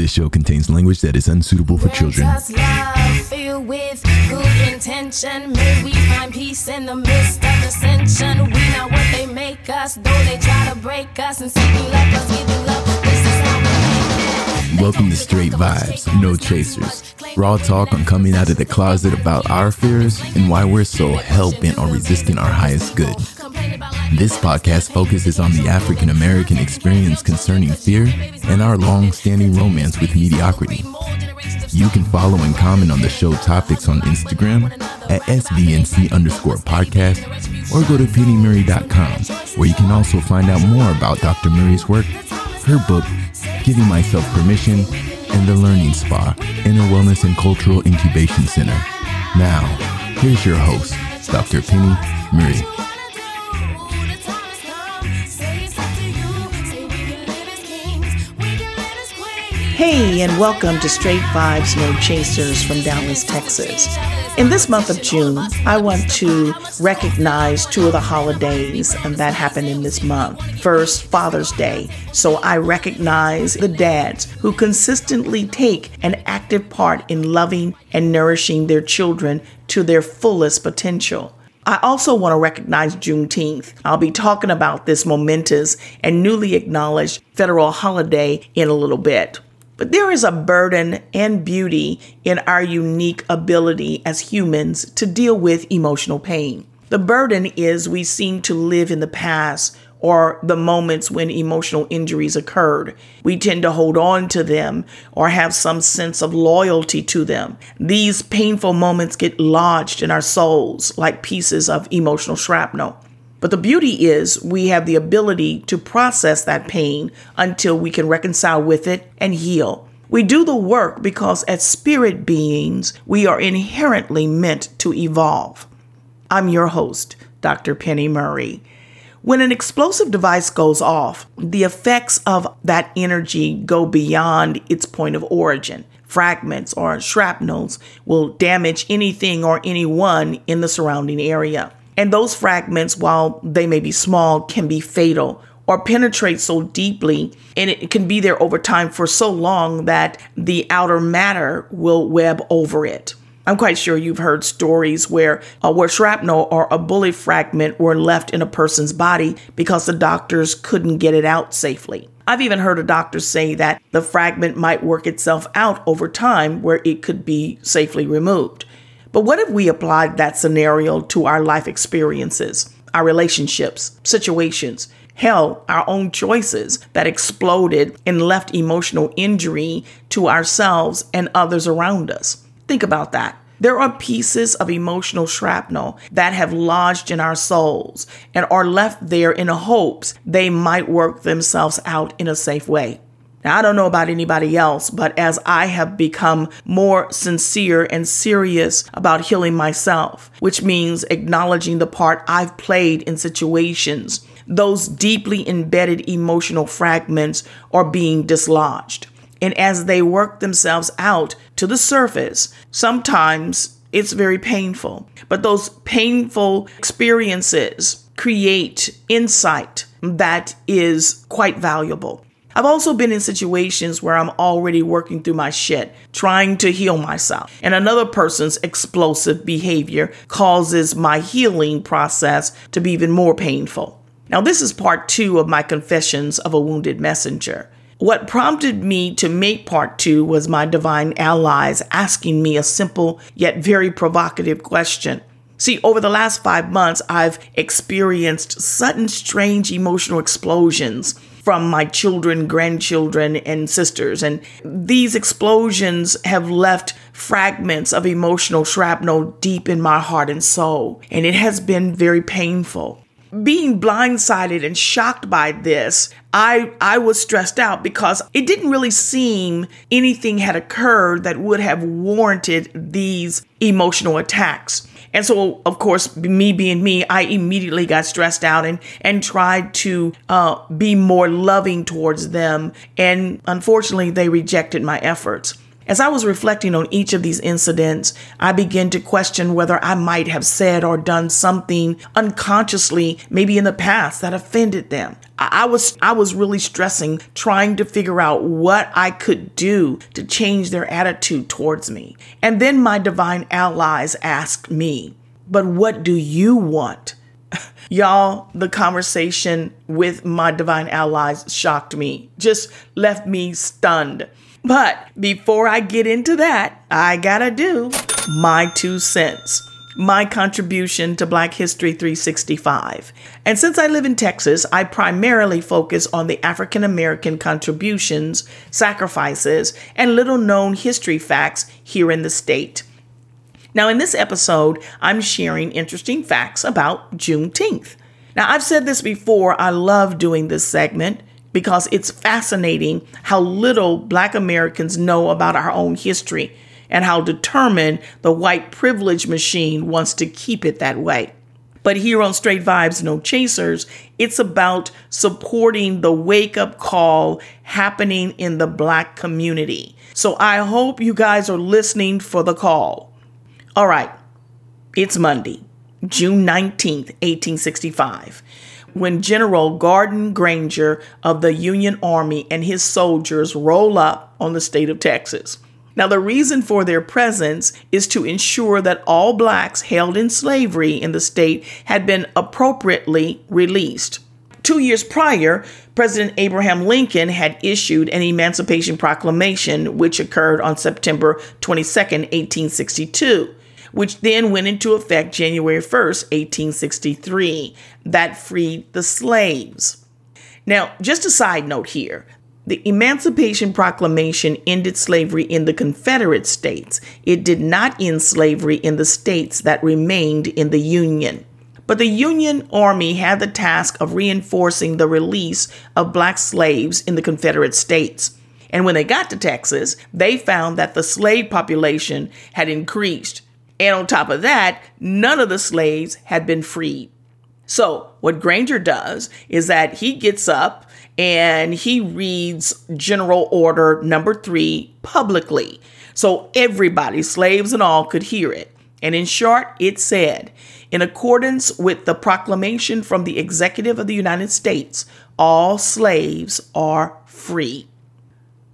This show contains language that is unsuitable for children. Filled with good intention, may we find peace in the midst of dissension. We know what they make us, though they try to break us and say we love us, giving love. This is how we. Welcome to Straight Vibes, No Chasers. Raw talk on coming out of the closet about our fears and why we're so hell bent on resisting our highest good. This podcast focuses on the African American experience concerning fear and our long standing romance with mediocrity. You can follow and comment on the show topics on Instagram at SVNC underscore podcast or go to PennieMurray.com where you can also find out more about Dr. Murray's work, her book, Giving Myself Permission, and the Learning Spa, Inner Wellness and Cultural Incubation Center. Now, here's your host, Dr. Pennie Murray. Hey, and welcome to Straight Vibes No Chasers from Dallas, Texas. In this month of June, I want to recognize two of the holidays that happened in this month. First, Father's Day. So I recognize the dads who consistently take an active part in loving and nourishing their children to their fullest potential. I also want to recognize Juneteenth. I'll be talking about this momentous and newly acknowledged federal holiday in a little bit. But there is a burden and beauty in our unique ability as humans to deal with emotional pain. The burden is we seem to live in the past or the moments when emotional injuries occurred. We tend to hold on to them or have some sense of loyalty to them. These painful moments get lodged in our souls like pieces of emotional shrapnel. But the beauty is we have the ability to process that pain until we can reconcile with it and heal. We do the work because as spirit beings, we are inherently meant to evolve. I'm your host, Dr. Pennie Murray. When an explosive device goes off, the effects of that energy go beyond its point of origin. Fragments or shrapnels will damage anything or anyone in the surrounding area. And those fragments, while they may be small, can be fatal or penetrate so deeply and it can be there over time for so long that the outer matter will web over it. I'm quite sure you've heard stories where uh, where shrapnel or a bullet fragment were left in a person's body because the doctors couldn't get it out safely. I've even heard a doctor say that the fragment might work itself out over time where it could be safely removed. But what if we applied that scenario to our life experiences, our relationships, situations, hell, our own choices that exploded and left emotional injury to ourselves and others around us? Think about that. There are pieces of emotional shrapnel that have lodged in our souls and are left there in hopes they might work themselves out in a safe way. Now, I don't know about anybody else, but as I have become more sincere and serious about healing myself, which means acknowledging the part I've played in situations, those deeply embedded emotional fragments are being dislodged. And as they work themselves out to the surface, sometimes it's very painful. But those painful experiences create insight that is quite valuable. I've also been in situations where I'm already working through my shit, trying to heal myself, and another person's explosive behavior causes my healing process to be even more painful. Now, this is part two of my confessions of a wounded messenger. What prompted me to make part two was my divine allies asking me a simple yet very provocative question. See, over the last five months, I've experienced sudden, strange emotional explosions from my children, grandchildren, and sisters. And these explosions have left fragments of emotional shrapnel deep in my heart and soul. And it has been very painful. Being blindsided and shocked by this, I, I was stressed out because it didn't really seem anything had occurred that would have warranted these emotional attacks. And so, of course, me being me, I immediately got stressed out and, and tried to uh, be more loving towards them. And unfortunately, they rejected my efforts. As I was reflecting on each of these incidents, I began to question whether I might have said or done something unconsciously, maybe in the past, that offended them. I was I was really stressing trying to figure out what I could do to change their attitude towards me. And then my divine allies asked me, "But what do you want?" Y'all, the conversation with my divine allies shocked me, just left me stunned. But before I get into that, I gotta do my two cents, my contribution to Black History 365. And since I live in Texas, I primarily focus on the African American contributions, sacrifices, and little known history facts here in the state. Now, in this episode, I'm sharing interesting facts about Juneteenth. Now, I've said this before, I love doing this segment because it's fascinating how little Black Americans know about our own history and how determined the white privilege machine wants to keep it that way. But here on Straight Vibes, No Chasers, it's about supporting the wake up call happening in the Black community. So I hope you guys are listening for the call. All right, it's Monday, June 19th, 1865, when General Gordon Granger of the Union Army and his soldiers roll up on the state of Texas. Now, the reason for their presence is to ensure that all blacks held in slavery in the state had been appropriately released. Two years prior, President Abraham Lincoln had issued an Emancipation Proclamation, which occurred on September 22, 1862 which then went into effect January 1st, 1863, that freed the slaves. Now, just a side note here the Emancipation Proclamation ended slavery in the Confederate States. It did not end slavery in the states that remained in the Union. But the Union Army had the task of reinforcing the release of black slaves in the Confederate States. And when they got to Texas, they found that the slave population had increased. And on top of that, none of the slaves had been freed. So, what Granger does is that he gets up and he reads General Order number three publicly. So, everybody, slaves and all, could hear it. And in short, it said, in accordance with the proclamation from the Executive of the United States, all slaves are free.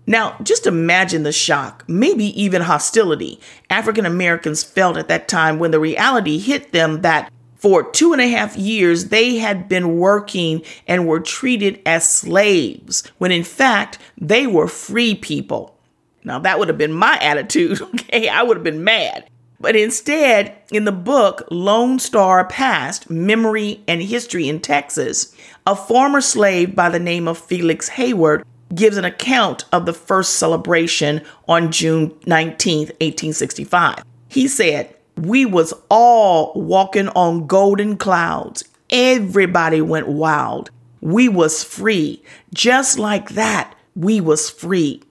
Now, just imagine the shock, maybe even hostility African Americans felt at that time when the reality hit them that for two and a half years they had been working and were treated as slaves, when in fact they were free people. Now, that would have been my attitude, okay? I would have been mad. But instead, in the book Lone Star Past Memory and History in Texas, a former slave by the name of Felix Haywood gives an account of the first celebration on June 19, 1865. He said, "We was all walking on golden clouds. Everybody went wild. We was free. Just like that, we was free."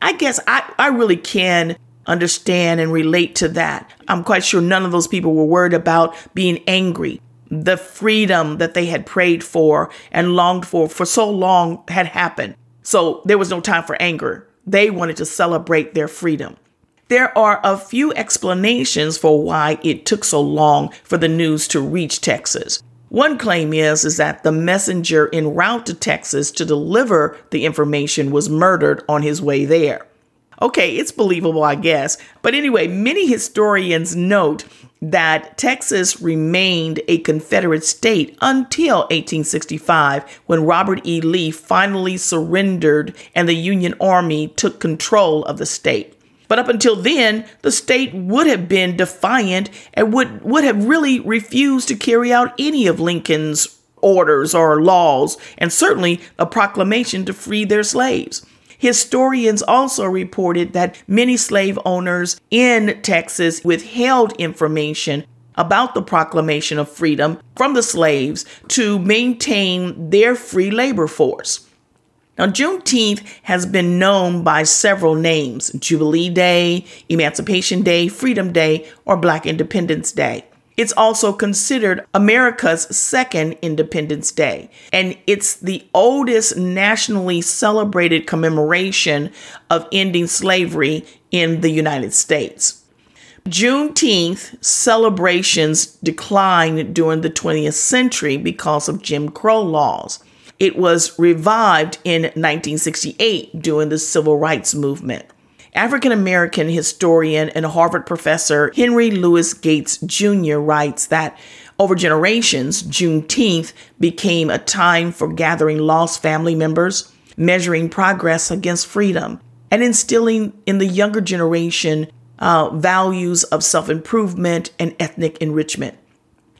I guess I, I really can understand and relate to that. I'm quite sure none of those people were worried about being angry. The freedom that they had prayed for and longed for for so long had happened. So there was no time for anger. They wanted to celebrate their freedom. There are a few explanations for why it took so long for the news to reach Texas. One claim is, is that the messenger en route to Texas to deliver the information was murdered on his way there. Okay, it's believable, I guess. But anyway, many historians note that Texas remained a Confederate state until 1865 when Robert E. Lee finally surrendered and the Union Army took control of the state. But up until then, the state would have been defiant and would, would have really refused to carry out any of Lincoln's orders or laws, and certainly a proclamation to free their slaves. Historians also reported that many slave owners in Texas withheld information about the proclamation of freedom from the slaves to maintain their free labor force. Now, Juneteenth has been known by several names Jubilee Day, Emancipation Day, Freedom Day, or Black Independence Day. It's also considered America's second Independence Day, and it's the oldest nationally celebrated commemoration of ending slavery in the United States. Juneteenth celebrations declined during the 20th century because of Jim Crow laws. It was revived in 1968 during the Civil Rights Movement. African American historian and Harvard professor Henry Louis Gates Jr. writes that over generations, Juneteenth became a time for gathering lost family members, measuring progress against freedom, and instilling in the younger generation uh, values of self improvement and ethnic enrichment.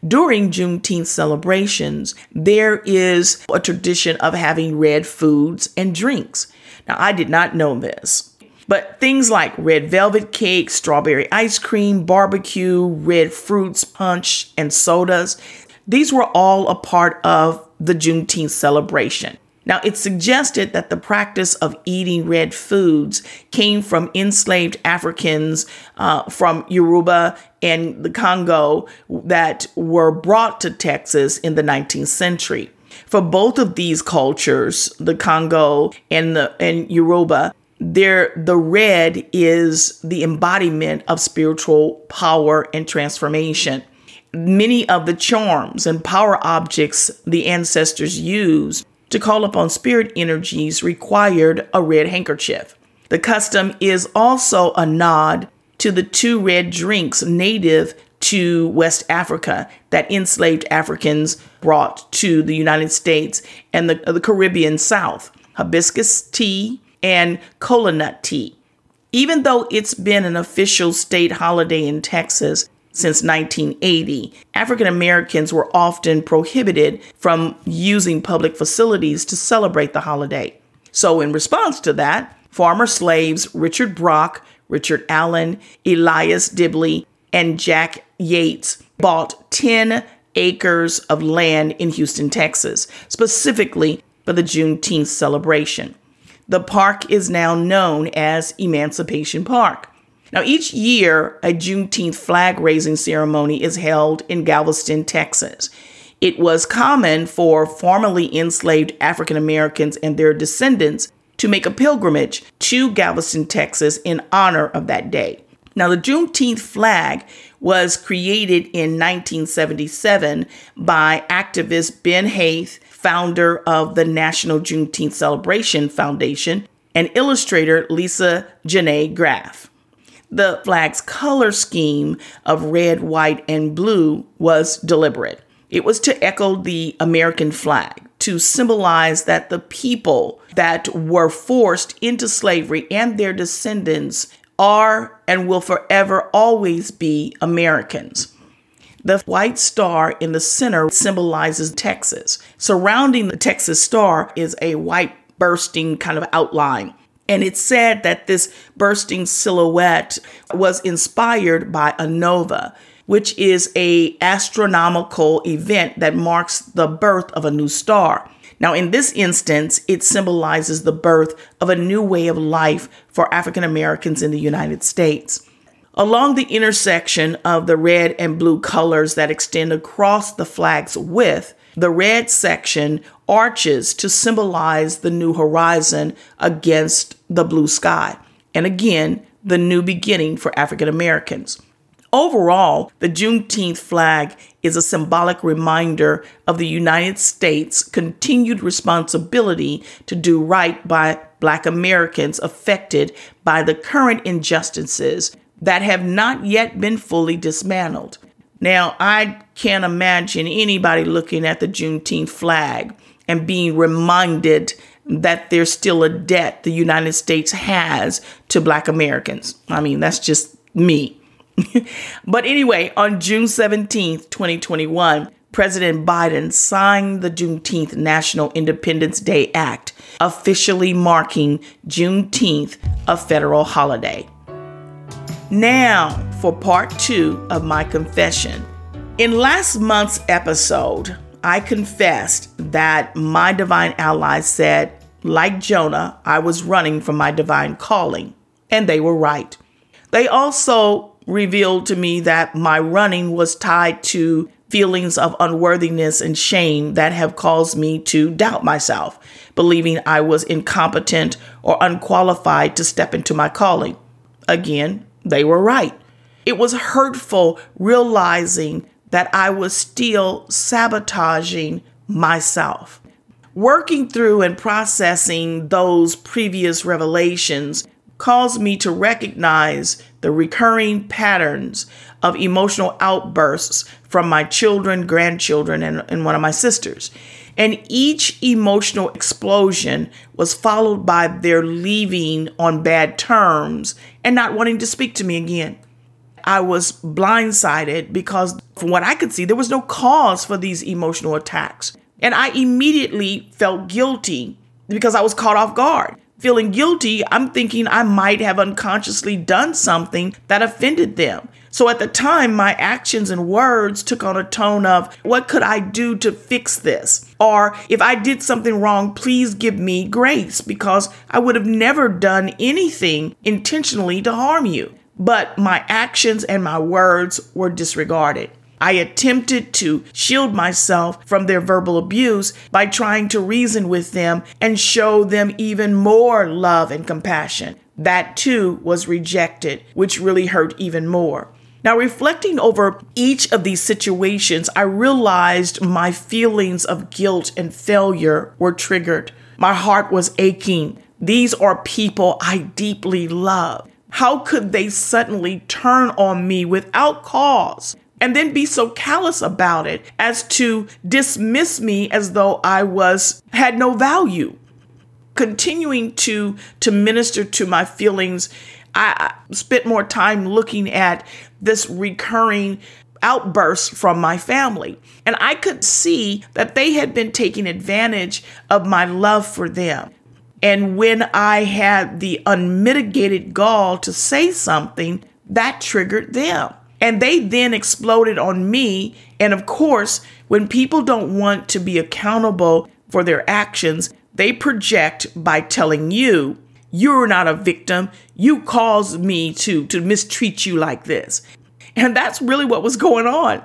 During Juneteenth celebrations, there is a tradition of having red foods and drinks. Now, I did not know this, but things like red velvet cake, strawberry ice cream, barbecue, red fruits punch, and sodas, these were all a part of the Juneteenth celebration. Now, it's suggested that the practice of eating red foods came from enslaved Africans uh, from Yoruba and the Congo that were brought to Texas in the 19th century. For both of these cultures, the Congo and the and Yoruba, there the red is the embodiment of spiritual power and transformation. Many of the charms and power objects the ancestors used to call upon spirit energies required a red handkerchief. The custom is also a nod to the two red drinks native to West Africa that enslaved Africans brought to the United States and the, the Caribbean South hibiscus tea and kola nut tea. Even though it's been an official state holiday in Texas, since 1980, African Americans were often prohibited from using public facilities to celebrate the holiday. So, in response to that, former slaves Richard Brock, Richard Allen, Elias Dibley, and Jack Yates bought 10 acres of land in Houston, Texas, specifically for the Juneteenth celebration. The park is now known as Emancipation Park. Now, each year, a Juneteenth flag raising ceremony is held in Galveston, Texas. It was common for formerly enslaved African Americans and their descendants to make a pilgrimage to Galveston, Texas in honor of that day. Now, the Juneteenth flag was created in 1977 by activist Ben Haith, founder of the National Juneteenth Celebration Foundation, and illustrator Lisa Janae Graf. The flag's color scheme of red, white, and blue was deliberate. It was to echo the American flag, to symbolize that the people that were forced into slavery and their descendants are and will forever always be Americans. The white star in the center symbolizes Texas. Surrounding the Texas star is a white bursting kind of outline. And it's said that this bursting silhouette was inspired by a nova, which is a astronomical event that marks the birth of a new star. Now, in this instance, it symbolizes the birth of a new way of life for African Americans in the United States. Along the intersection of the red and blue colors that extend across the flag's width, the red section arches to symbolize the new horizon against the blue sky. And again, the new beginning for African Americans. Overall, the Juneteenth flag is a symbolic reminder of the United States' continued responsibility to do right by Black Americans affected by the current injustices that have not yet been fully dismantled. Now, I can't imagine anybody looking at the Juneteenth flag and being reminded that there's still a debt the United States has to Black Americans. I mean, that's just me. but anyway, on June 17th, 2021, President Biden signed the Juneteenth National Independence Day Act, officially marking Juneteenth a federal holiday. Now, for part two of my confession. In last month's episode, I confessed that my divine allies said, like Jonah, I was running from my divine calling. And they were right. They also revealed to me that my running was tied to feelings of unworthiness and shame that have caused me to doubt myself, believing I was incompetent or unqualified to step into my calling. Again, they were right. It was hurtful realizing that I was still sabotaging myself. Working through and processing those previous revelations caused me to recognize the recurring patterns of emotional outbursts from my children, grandchildren, and, and one of my sisters. And each emotional explosion was followed by their leaving on bad terms and not wanting to speak to me again. I was blindsided because, from what I could see, there was no cause for these emotional attacks. And I immediately felt guilty because I was caught off guard feeling guilty, I'm thinking I might have unconsciously done something that offended them. So at the time, my actions and words took on a tone of, what could I do to fix this? Or if I did something wrong, please give me grace because I would have never done anything intentionally to harm you. But my actions and my words were disregarded. I attempted to shield myself from their verbal abuse by trying to reason with them and show them even more love and compassion. That too was rejected, which really hurt even more. Now, reflecting over each of these situations, I realized my feelings of guilt and failure were triggered. My heart was aching. These are people I deeply love. How could they suddenly turn on me without cause? and then be so callous about it as to dismiss me as though I was had no value. Continuing to to minister to my feelings, I spent more time looking at this recurring outbursts from my family. And I could see that they had been taking advantage of my love for them. And when I had the unmitigated gall to say something, that triggered them. And they then exploded on me. And of course, when people don't want to be accountable for their actions, they project by telling you, you're not a victim. You caused me to, to mistreat you like this. And that's really what was going on.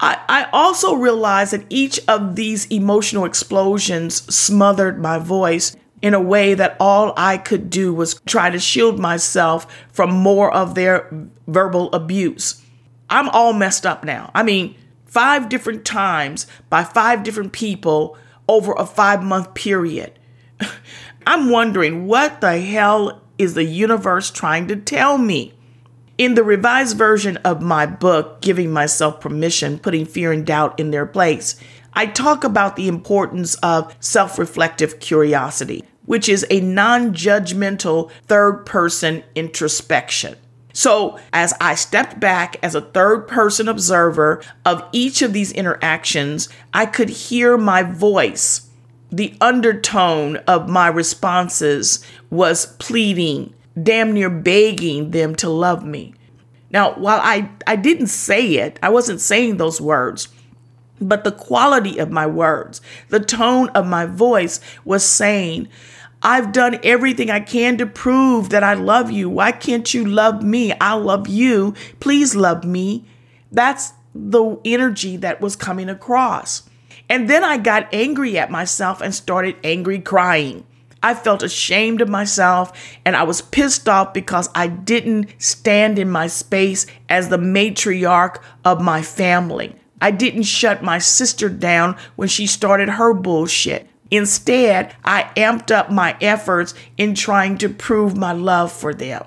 I, I also realized that each of these emotional explosions smothered my voice in a way that all I could do was try to shield myself from more of their verbal abuse. I'm all messed up now. I mean, five different times by five different people over a five month period. I'm wondering what the hell is the universe trying to tell me? In the revised version of my book, Giving Myself Permission, Putting Fear and Doubt in Their Place, I talk about the importance of self reflective curiosity, which is a non judgmental third person introspection. So, as I stepped back as a third person observer of each of these interactions, I could hear my voice. The undertone of my responses was pleading, damn near begging them to love me. Now, while I, I didn't say it, I wasn't saying those words, but the quality of my words, the tone of my voice was saying, I've done everything I can to prove that I love you. Why can't you love me? I love you. Please love me. That's the energy that was coming across. And then I got angry at myself and started angry crying. I felt ashamed of myself and I was pissed off because I didn't stand in my space as the matriarch of my family. I didn't shut my sister down when she started her bullshit. Instead, I amped up my efforts in trying to prove my love for them.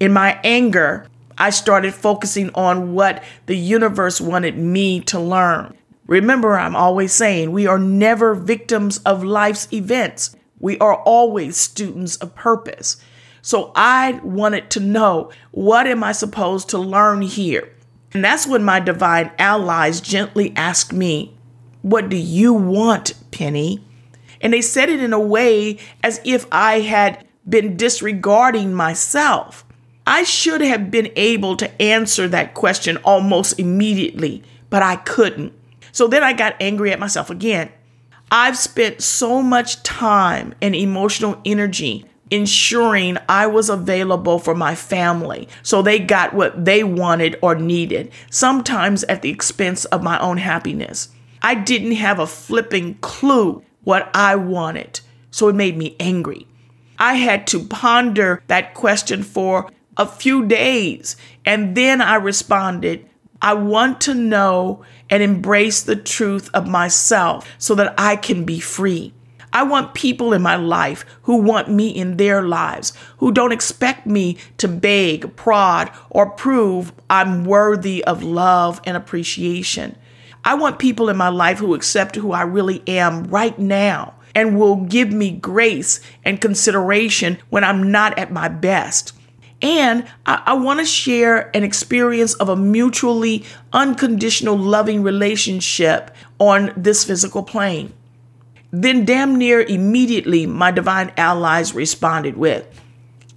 In my anger, I started focusing on what the universe wanted me to learn. Remember, I'm always saying we are never victims of life's events. We are always students of purpose. So I wanted to know what am I supposed to learn here? And that's when my divine allies gently asked me, What do you want, Pennie? And they said it in a way as if I had been disregarding myself. I should have been able to answer that question almost immediately, but I couldn't. So then I got angry at myself again. I've spent so much time and emotional energy ensuring I was available for my family so they got what they wanted or needed, sometimes at the expense of my own happiness. I didn't have a flipping clue what I wanted, so it made me angry. I had to ponder that question for a few days, and then I responded, I want to know and embrace the truth of myself so that I can be free. I want people in my life who want me in their lives, who don't expect me to beg, prod, or prove I'm worthy of love and appreciation. I want people in my life who accept who I really am right now and will give me grace and consideration when I'm not at my best. And I, I want to share an experience of a mutually unconditional loving relationship on this physical plane. Then, damn near immediately, my divine allies responded with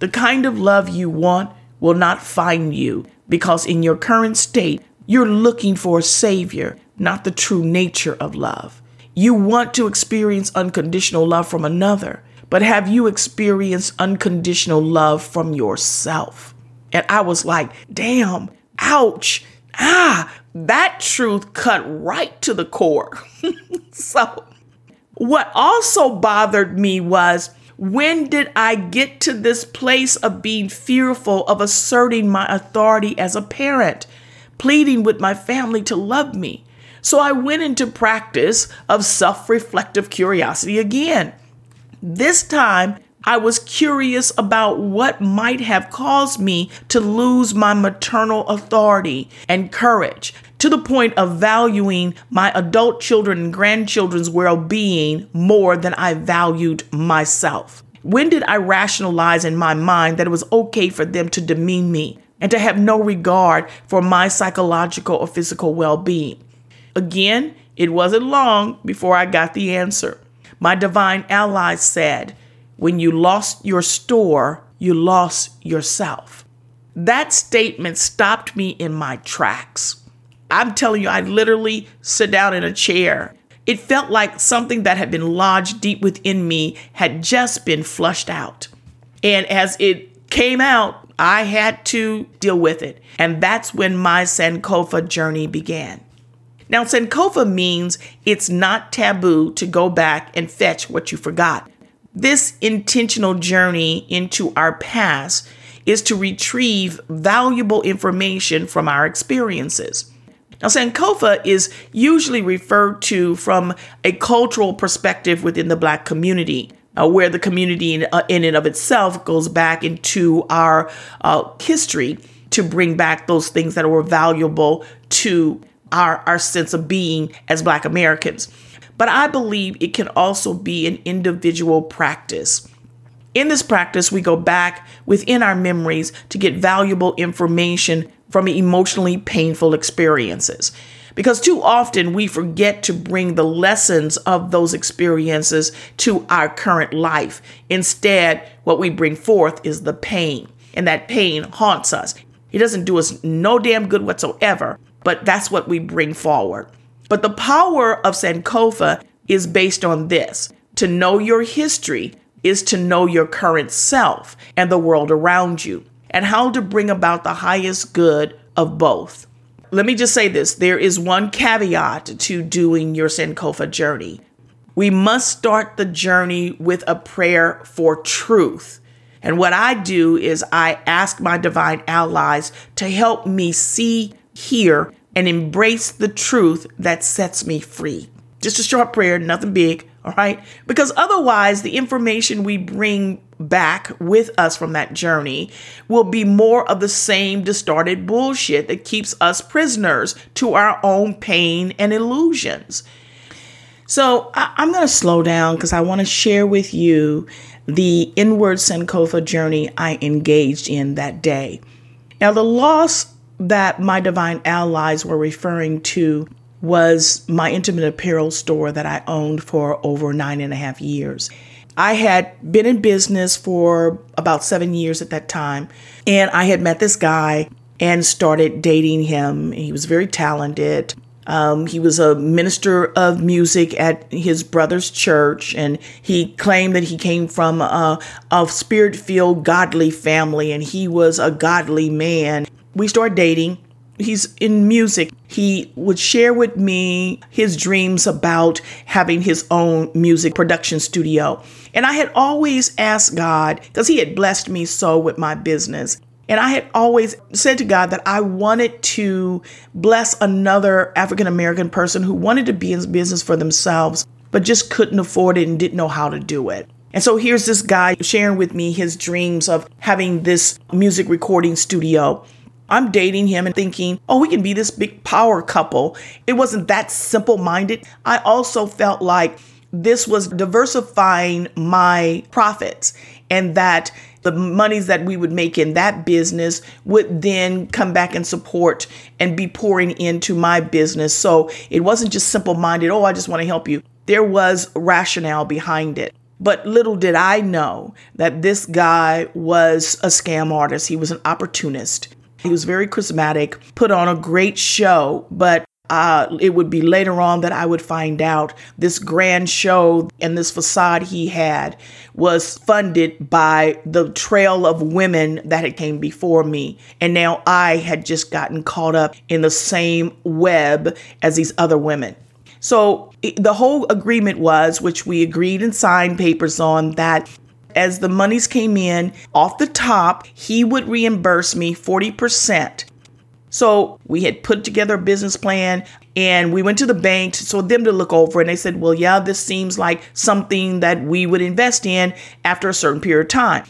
The kind of love you want will not find you because in your current state, you're looking for a savior, not the true nature of love. You want to experience unconditional love from another, but have you experienced unconditional love from yourself? And I was like, damn, ouch, ah, that truth cut right to the core. so, what also bothered me was when did I get to this place of being fearful of asserting my authority as a parent, pleading with my family to love me? So I went into practice of self reflective curiosity again. This time, I was curious about what might have caused me to lose my maternal authority and courage to the point of valuing my adult children and grandchildren's well being more than I valued myself. When did I rationalize in my mind that it was okay for them to demean me and to have no regard for my psychological or physical well being? Again, it wasn't long before I got the answer. My divine ally said, When you lost your store, you lost yourself. That statement stopped me in my tracks. I'm telling you, I literally sit down in a chair. It felt like something that had been lodged deep within me had just been flushed out. And as it came out, I had to deal with it. And that's when my Sankofa journey began. Now, Sankofa means it's not taboo to go back and fetch what you forgot. This intentional journey into our past is to retrieve valuable information from our experiences. Now, Sankofa is usually referred to from a cultural perspective within the Black community, uh, where the community in, uh, in, and of itself goes back into our uh, history to bring back those things that were valuable to our, our sense of being as Black Americans. But I believe it can also be an individual practice. In this practice, we go back within our memories to get valuable information from emotionally painful experiences. Because too often we forget to bring the lessons of those experiences to our current life. Instead, what we bring forth is the pain, and that pain haunts us. It doesn't do us no damn good whatsoever, but that's what we bring forward. But the power of Sankofa is based on this to know your history is to know your current self and the world around you and how to bring about the highest good of both. Let me just say this there is one caveat to doing your Sankofa journey. We must start the journey with a prayer for truth. And what I do is I ask my divine allies to help me see, hear, and embrace the truth that sets me free. Just a short prayer, nothing big, all right? Because otherwise, the information we bring back with us from that journey will be more of the same distorted bullshit that keeps us prisoners to our own pain and illusions. So I- am going to slow down because I want to share with you the inward Sankofa journey I engaged in that day. Now, the loss that my divine allies were referring to was my intimate apparel store that I owned for over nine and a half years. I had been in business for about seven years at that time, and I had met this guy and started dating him. He was very talented. Um, he was a minister of music at his brother's church, and he claimed that he came from a, a spirit filled, godly family, and he was a godly man. We started dating. He's in music. He would share with me his dreams about having his own music production studio. And I had always asked God, because he had blessed me so with my business. And I had always said to God that I wanted to bless another African American person who wanted to be in business for themselves, but just couldn't afford it and didn't know how to do it. And so here's this guy sharing with me his dreams of having this music recording studio. I'm dating him and thinking, oh, we can be this big power couple. It wasn't that simple minded. I also felt like this was diversifying my profits and that the monies that we would make in that business would then come back and support and be pouring into my business. So it wasn't just simple minded, oh, I just want to help you. There was rationale behind it. But little did I know that this guy was a scam artist. He was an opportunist. He was very charismatic, put on a great show, but uh, it would be later on that I would find out this grand show and this facade he had was funded by the trail of women that had came before me. And now I had just gotten caught up in the same web as these other women. So the whole agreement was, which we agreed and signed papers on, that as the monies came in off the top, he would reimburse me 40% so we had put together a business plan and we went to the bank so them to look over and they said, well, yeah, this seems like something that we would invest in after a certain period of time.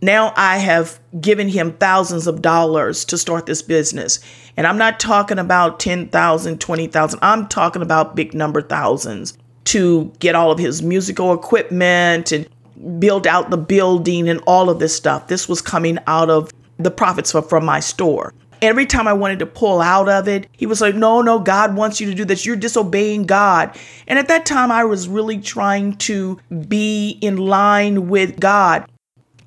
Now I have given him thousands of dollars to start this business. And I'm not talking about 10,000, 20,000. I'm talking about big number thousands to get all of his musical equipment and build out the building and all of this stuff. This was coming out of the profits from my store. Every time I wanted to pull out of it, he was like, No, no, God wants you to do this. You're disobeying God. And at that time, I was really trying to be in line with God.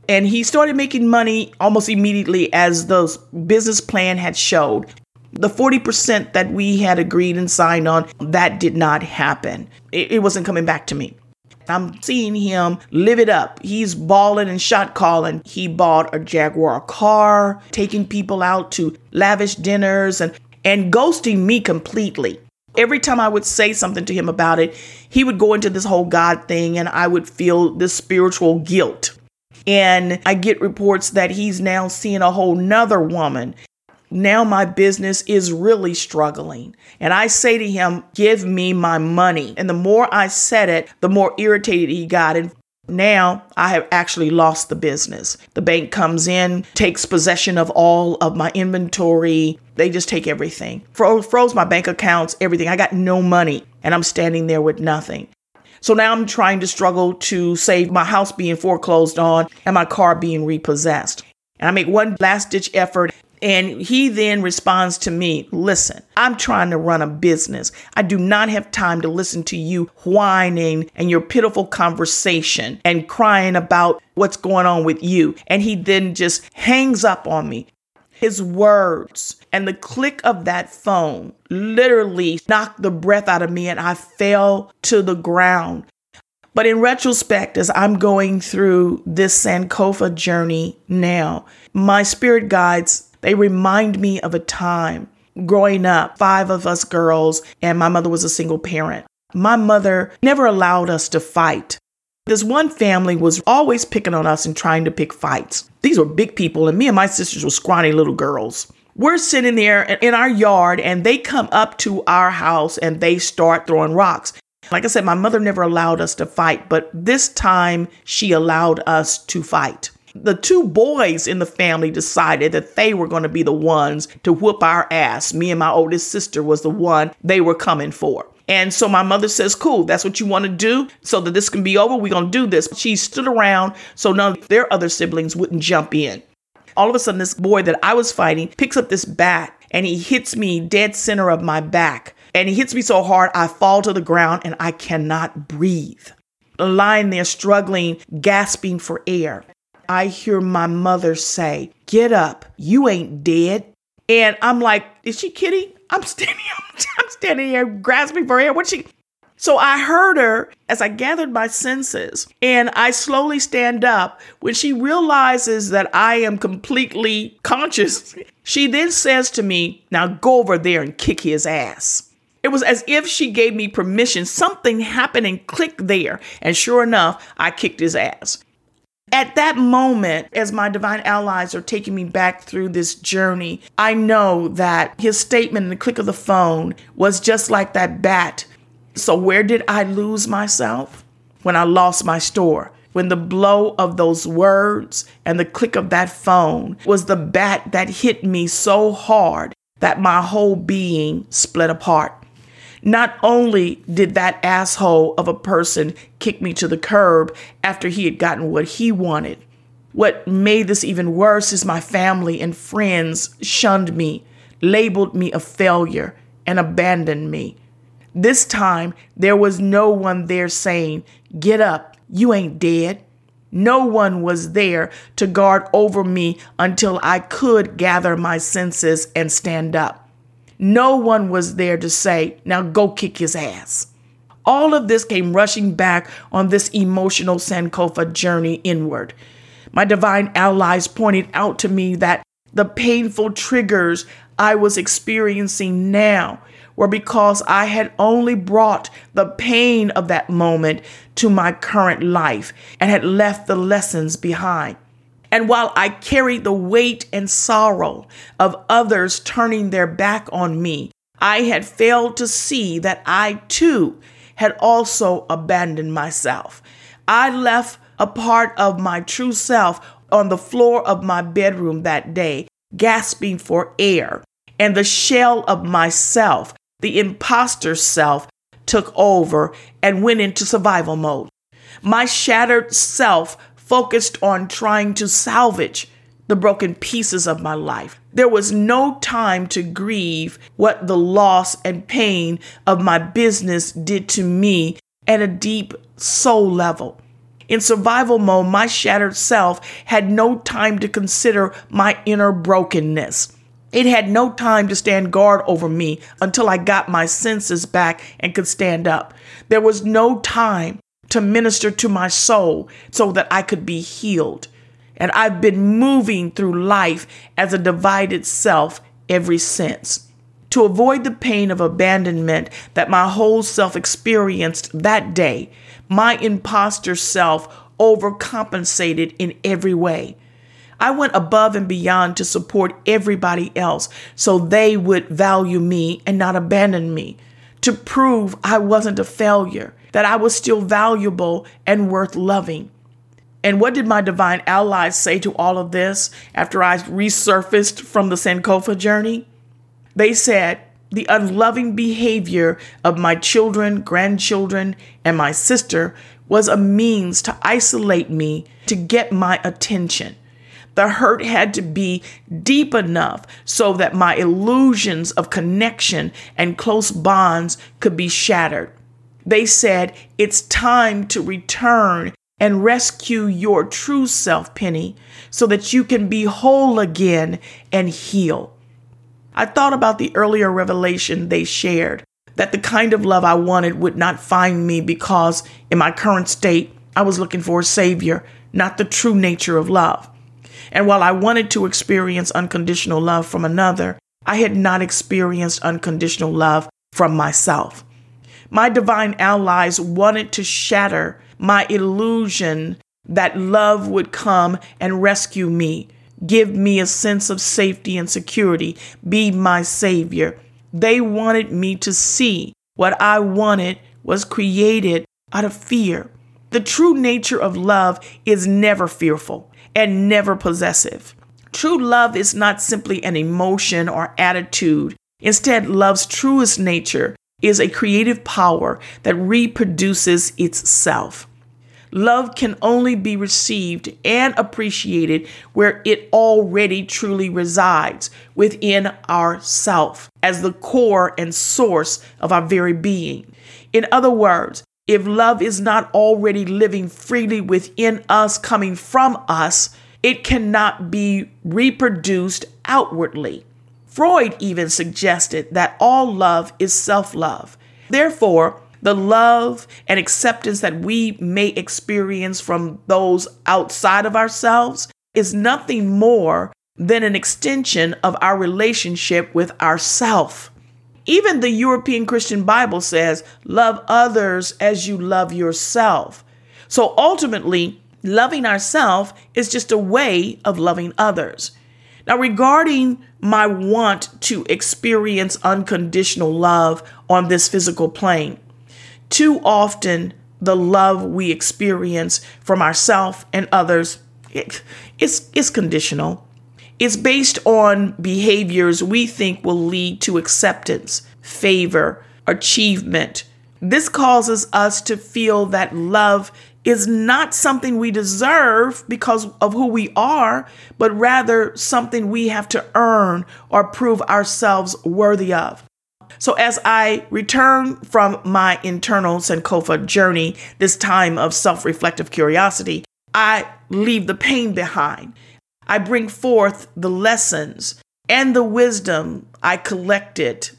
And he started making money almost immediately as the business plan had showed. The 40% that we had agreed and signed on, that did not happen. It, it wasn't coming back to me. I'm seeing him live it up. He's balling and shot calling. He bought a Jaguar car, taking people out to lavish dinners and and ghosting me completely. Every time I would say something to him about it, he would go into this whole God thing and I would feel this spiritual guilt. And I get reports that he's now seeing a whole nother woman now my business is really struggling. And I say to him, Give me my money. And the more I said it, the more irritated he got. And now I have actually lost the business. The bank comes in, takes possession of all of my inventory. They just take everything. Froze, froze my bank accounts, everything. I got no money and I'm standing there with nothing. So now I'm trying to struggle to save my house being foreclosed on and my car being repossessed. And I make one last ditch effort and he then responds to me, Listen, I'm trying to run a business. I do not have time to listen to you whining and your pitiful conversation and crying about what's going on with you. And he then just hangs up on me. His words and the click of that phone literally knocked the breath out of me, and I fell to the ground. But in retrospect, as I'm going through this Sankofa journey now, my spirit guides they remind me of a time growing up, five of us girls, and my mother was a single parent. My mother never allowed us to fight. This one family was always picking on us and trying to pick fights. These were big people, and me and my sisters were scrawny little girls. We're sitting there in our yard, and they come up to our house and they start throwing rocks. Like I said, my mother never allowed us to fight, but this time she allowed us to fight the two boys in the family decided that they were going to be the ones to whoop our ass. Me and my oldest sister was the one they were coming for. And so my mother says, Cool, that's what you want to do so that this can be over. We're going to do this. She stood around so none of their other siblings wouldn't jump in. All of a sudden, this boy that I was fighting picks up this bat and he hits me dead center of my back. And he hits me so hard, I fall to the ground and I cannot breathe. Lying there, struggling, gasping for air. I hear my mother say, Get up, you ain't dead. And I'm like, is she kidding? I'm standing, I'm standing here grasping for air. What she? So I heard her as I gathered my senses, and I slowly stand up. When she realizes that I am completely conscious, she then says to me, Now go over there and kick his ass. It was as if she gave me permission. Something happened and clicked there. And sure enough, I kicked his ass. At that moment, as my divine allies are taking me back through this journey, I know that his statement in the click of the phone was just like that bat. So, where did I lose myself? When I lost my store. When the blow of those words and the click of that phone was the bat that hit me so hard that my whole being split apart. Not only did that asshole of a person kick me to the curb after he had gotten what he wanted, what made this even worse is my family and friends shunned me, labeled me a failure, and abandoned me. This time, there was no one there saying, Get up, you ain't dead. No one was there to guard over me until I could gather my senses and stand up. No one was there to say, now go kick his ass. All of this came rushing back on this emotional Sankofa journey inward. My divine allies pointed out to me that the painful triggers I was experiencing now were because I had only brought the pain of that moment to my current life and had left the lessons behind. And while I carried the weight and sorrow of others turning their back on me, I had failed to see that I too had also abandoned myself. I left a part of my true self on the floor of my bedroom that day, gasping for air, and the shell of myself, the imposter self, took over and went into survival mode. My shattered self focused on trying to salvage the broken pieces of my life. There was no time to grieve what the loss and pain of my business did to me at a deep soul level. In survival mode, my shattered self had no time to consider my inner brokenness. It had no time to stand guard over me until I got my senses back and could stand up. There was no time to minister to my soul so that I could be healed. And I've been moving through life as a divided self ever since. To avoid the pain of abandonment that my whole self experienced that day, my imposter self overcompensated in every way. I went above and beyond to support everybody else so they would value me and not abandon me, to prove I wasn't a failure that I was still valuable and worth loving. And what did my divine allies say to all of this after I resurfaced from the Sankofa journey? They said, the unloving behavior of my children, grandchildren, and my sister was a means to isolate me to get my attention. The hurt had to be deep enough so that my illusions of connection and close bonds could be shattered. They said, It's time to return and rescue your true self, Pennie, so that you can be whole again and heal. I thought about the earlier revelation they shared that the kind of love I wanted would not find me because, in my current state, I was looking for a savior, not the true nature of love. And while I wanted to experience unconditional love from another, I had not experienced unconditional love from myself. My divine allies wanted to shatter my illusion that love would come and rescue me, give me a sense of safety and security, be my savior. They wanted me to see what I wanted was created out of fear. The true nature of love is never fearful and never possessive. True love is not simply an emotion or attitude. Instead, love's truest nature is a creative power that reproduces itself. Love can only be received and appreciated where it already truly resides within ourself as the core and source of our very being. In other words, if love is not already living freely within us, coming from us, it cannot be reproduced outwardly. Freud even suggested that all love is self love. Therefore, the love and acceptance that we may experience from those outside of ourselves is nothing more than an extension of our relationship with ourself. Even the European Christian Bible says, love others as you love yourself. So ultimately, loving ourselves is just a way of loving others. Now, regarding my want to experience unconditional love on this physical plane, too often the love we experience from ourselves and others it, it's, it's conditional. It's based on behaviors we think will lead to acceptance, favor, achievement. This causes us to feel that love is not something we deserve because of who we are, but rather something we have to earn or prove ourselves worthy of. So, as I return from my internal Sankofa journey, this time of self reflective curiosity, I leave the pain behind. I bring forth the lessons and the wisdom I collected.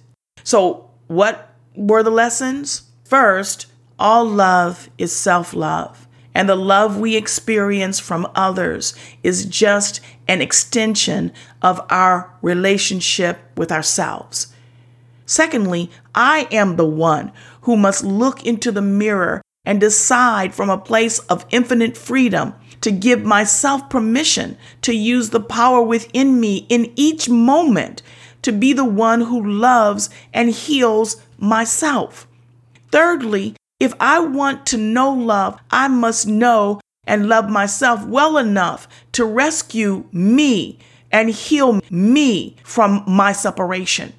So, what were the lessons? First, all love is self love, and the love we experience from others is just an extension of our relationship with ourselves. Secondly, I am the one who must look into the mirror and decide from a place of infinite freedom to give myself permission to use the power within me in each moment to be the one who loves and heals myself. Thirdly, if I want to know love, I must know and love myself well enough to rescue me and heal me from my separation.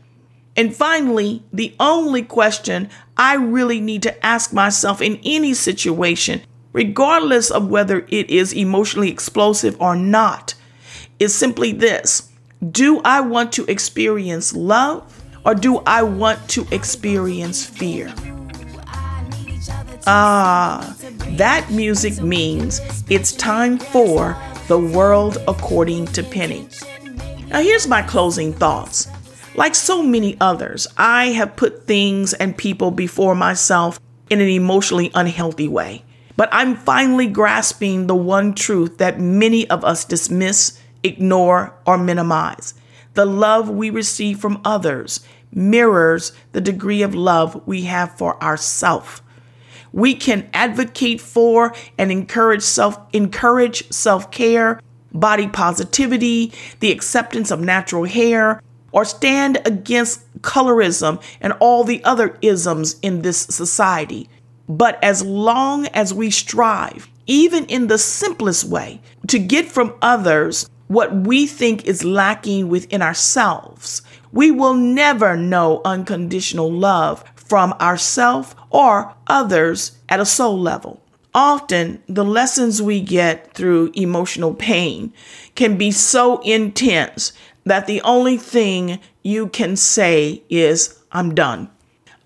And finally, the only question I really need to ask myself in any situation, regardless of whether it is emotionally explosive or not, is simply this Do I want to experience love or do I want to experience fear? Ah, that music means it's time for the world according to Pennie. Now, here's my closing thoughts. Like so many others, I have put things and people before myself in an emotionally unhealthy way. But I'm finally grasping the one truth that many of us dismiss, ignore, or minimize. The love we receive from others mirrors the degree of love we have for ourselves we can advocate for and encourage self encourage self-care, body positivity, the acceptance of natural hair, or stand against colorism and all the other isms in this society. But as long as we strive, even in the simplest way, to get from others what we think is lacking within ourselves, we will never know unconditional love from ourselves or others at a soul level. Often, the lessons we get through emotional pain can be so intense that the only thing you can say is, I'm done.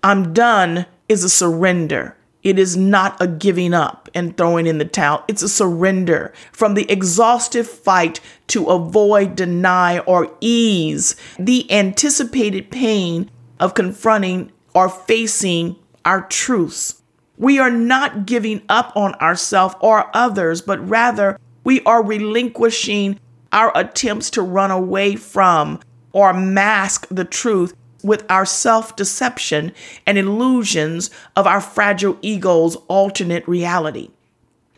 I'm done is a surrender. It is not a giving up and throwing in the towel. It's a surrender from the exhaustive fight to avoid, deny, or ease the anticipated pain of confronting or facing our truths. We are not giving up on ourselves or others, but rather we are relinquishing our attempts to run away from or mask the truth with our self deception and illusions of our fragile ego's alternate reality.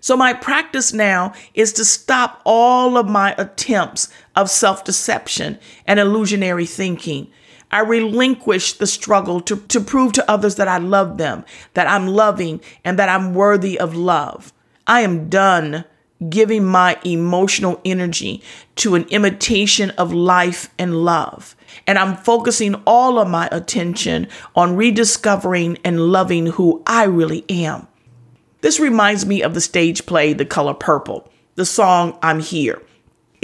So, my practice now is to stop all of my attempts of self deception and illusionary thinking I relinquish the struggle to, to prove to others that I love them, that I'm loving, and that I'm worthy of love. I am done giving my emotional energy to an imitation of life and love. And I'm focusing all of my attention on rediscovering and loving who I really am. This reminds me of the stage play The Color Purple, the song I'm Here.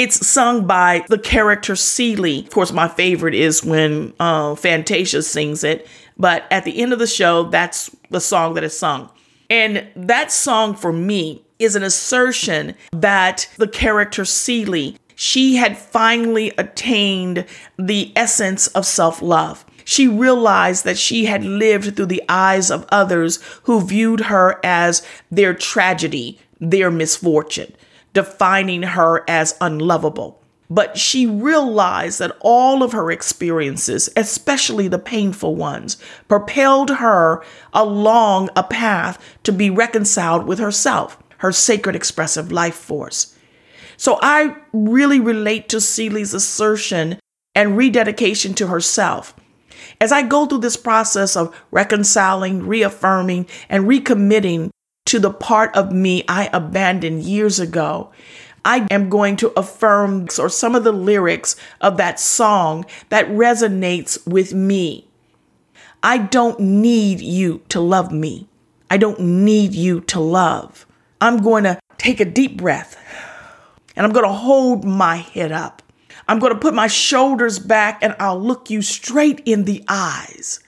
It's sung by the character Celie. Of course, my favorite is when uh, Fantasia sings it. But at the end of the show, that's the song that is sung. And that song for me is an assertion that the character Celie she had finally attained the essence of self love. She realized that she had lived through the eyes of others who viewed her as their tragedy, their misfortune, defining her as unlovable. But she realized that all of her experiences, especially the painful ones, propelled her along a path to be reconciled with herself, her sacred expressive life force. So I really relate to Celie's assertion and rededication to herself. As I go through this process of reconciling, reaffirming, and recommitting to the part of me I abandoned years ago, I am going to affirm or some of the lyrics of that song that resonates with me. I don't need you to love me. I don't need you to love. I'm going to take a deep breath and I'm going to hold my head up. I'm going to put my shoulders back and I'll look you straight in the eyes.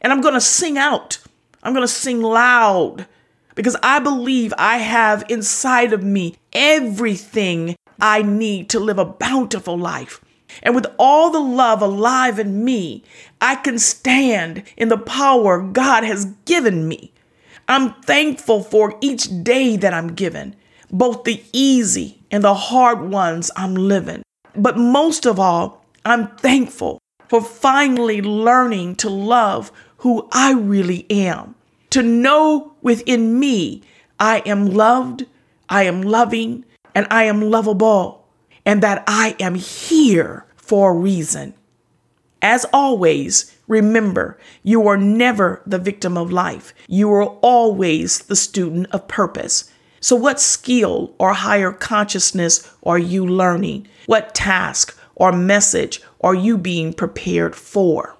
And I'm going to sing out. I'm going to sing loud because I believe I have inside of me everything I need to live a bountiful life. And with all the love alive in me, I can stand in the power God has given me. I'm thankful for each day that I'm given, both the easy and the hard ones I'm living. But most of all, I'm thankful for finally learning to love who I really am, to know within me I am loved, I am loving, and I am lovable, and that I am here for a reason. As always, remember you are never the victim of life. You are always the student of purpose. So, what skill or higher consciousness are you learning? What task or message are you being prepared for?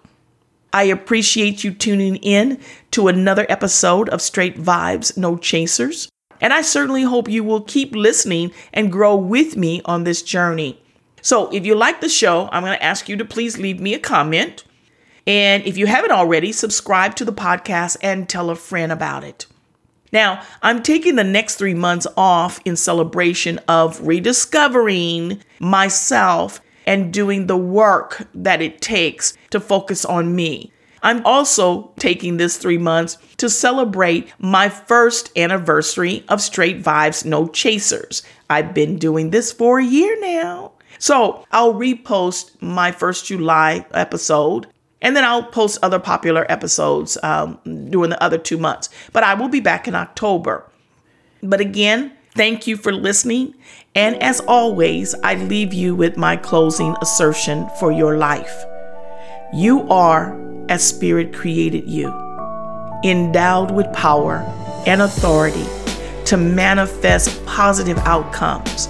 I appreciate you tuning in to another episode of Straight Vibes, No Chasers. And I certainly hope you will keep listening and grow with me on this journey. So, if you like the show, I'm going to ask you to please leave me a comment. And if you haven't already, subscribe to the podcast and tell a friend about it. Now, I'm taking the next three months off in celebration of rediscovering myself and doing the work that it takes to focus on me. I'm also taking this three months to celebrate my first anniversary of Straight Vibes No Chasers. I've been doing this for a year now. So I'll repost my first July episode and then I'll post other popular episodes um, during the other two months. But I will be back in October. But again, thank you for listening. And as always, I leave you with my closing assertion for your life. You are as Spirit created you, endowed with power and authority to manifest positive outcomes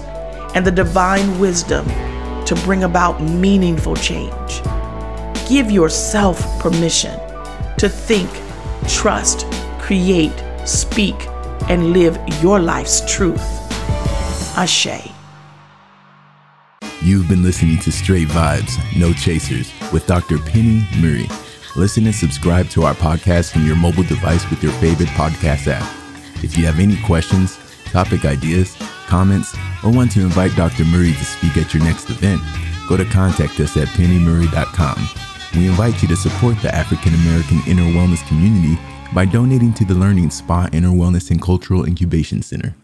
and the divine wisdom to bring about meaningful change. Give yourself permission to think, trust, create, speak, and live your life's truth. Ashe. You've been listening to Straight Vibes, No Chasers with Dr. Pennie Murray. Listen and subscribe to our podcast from your mobile device with your favorite podcast app. If you have any questions, topic ideas, comments, or want to invite Dr. Murray to speak at your next event, go to contact us at PennieMurray.com we invite you to support the African American Inner Wellness community by donating to the Learning Spa Inner Wellness and Cultural Incubation Center.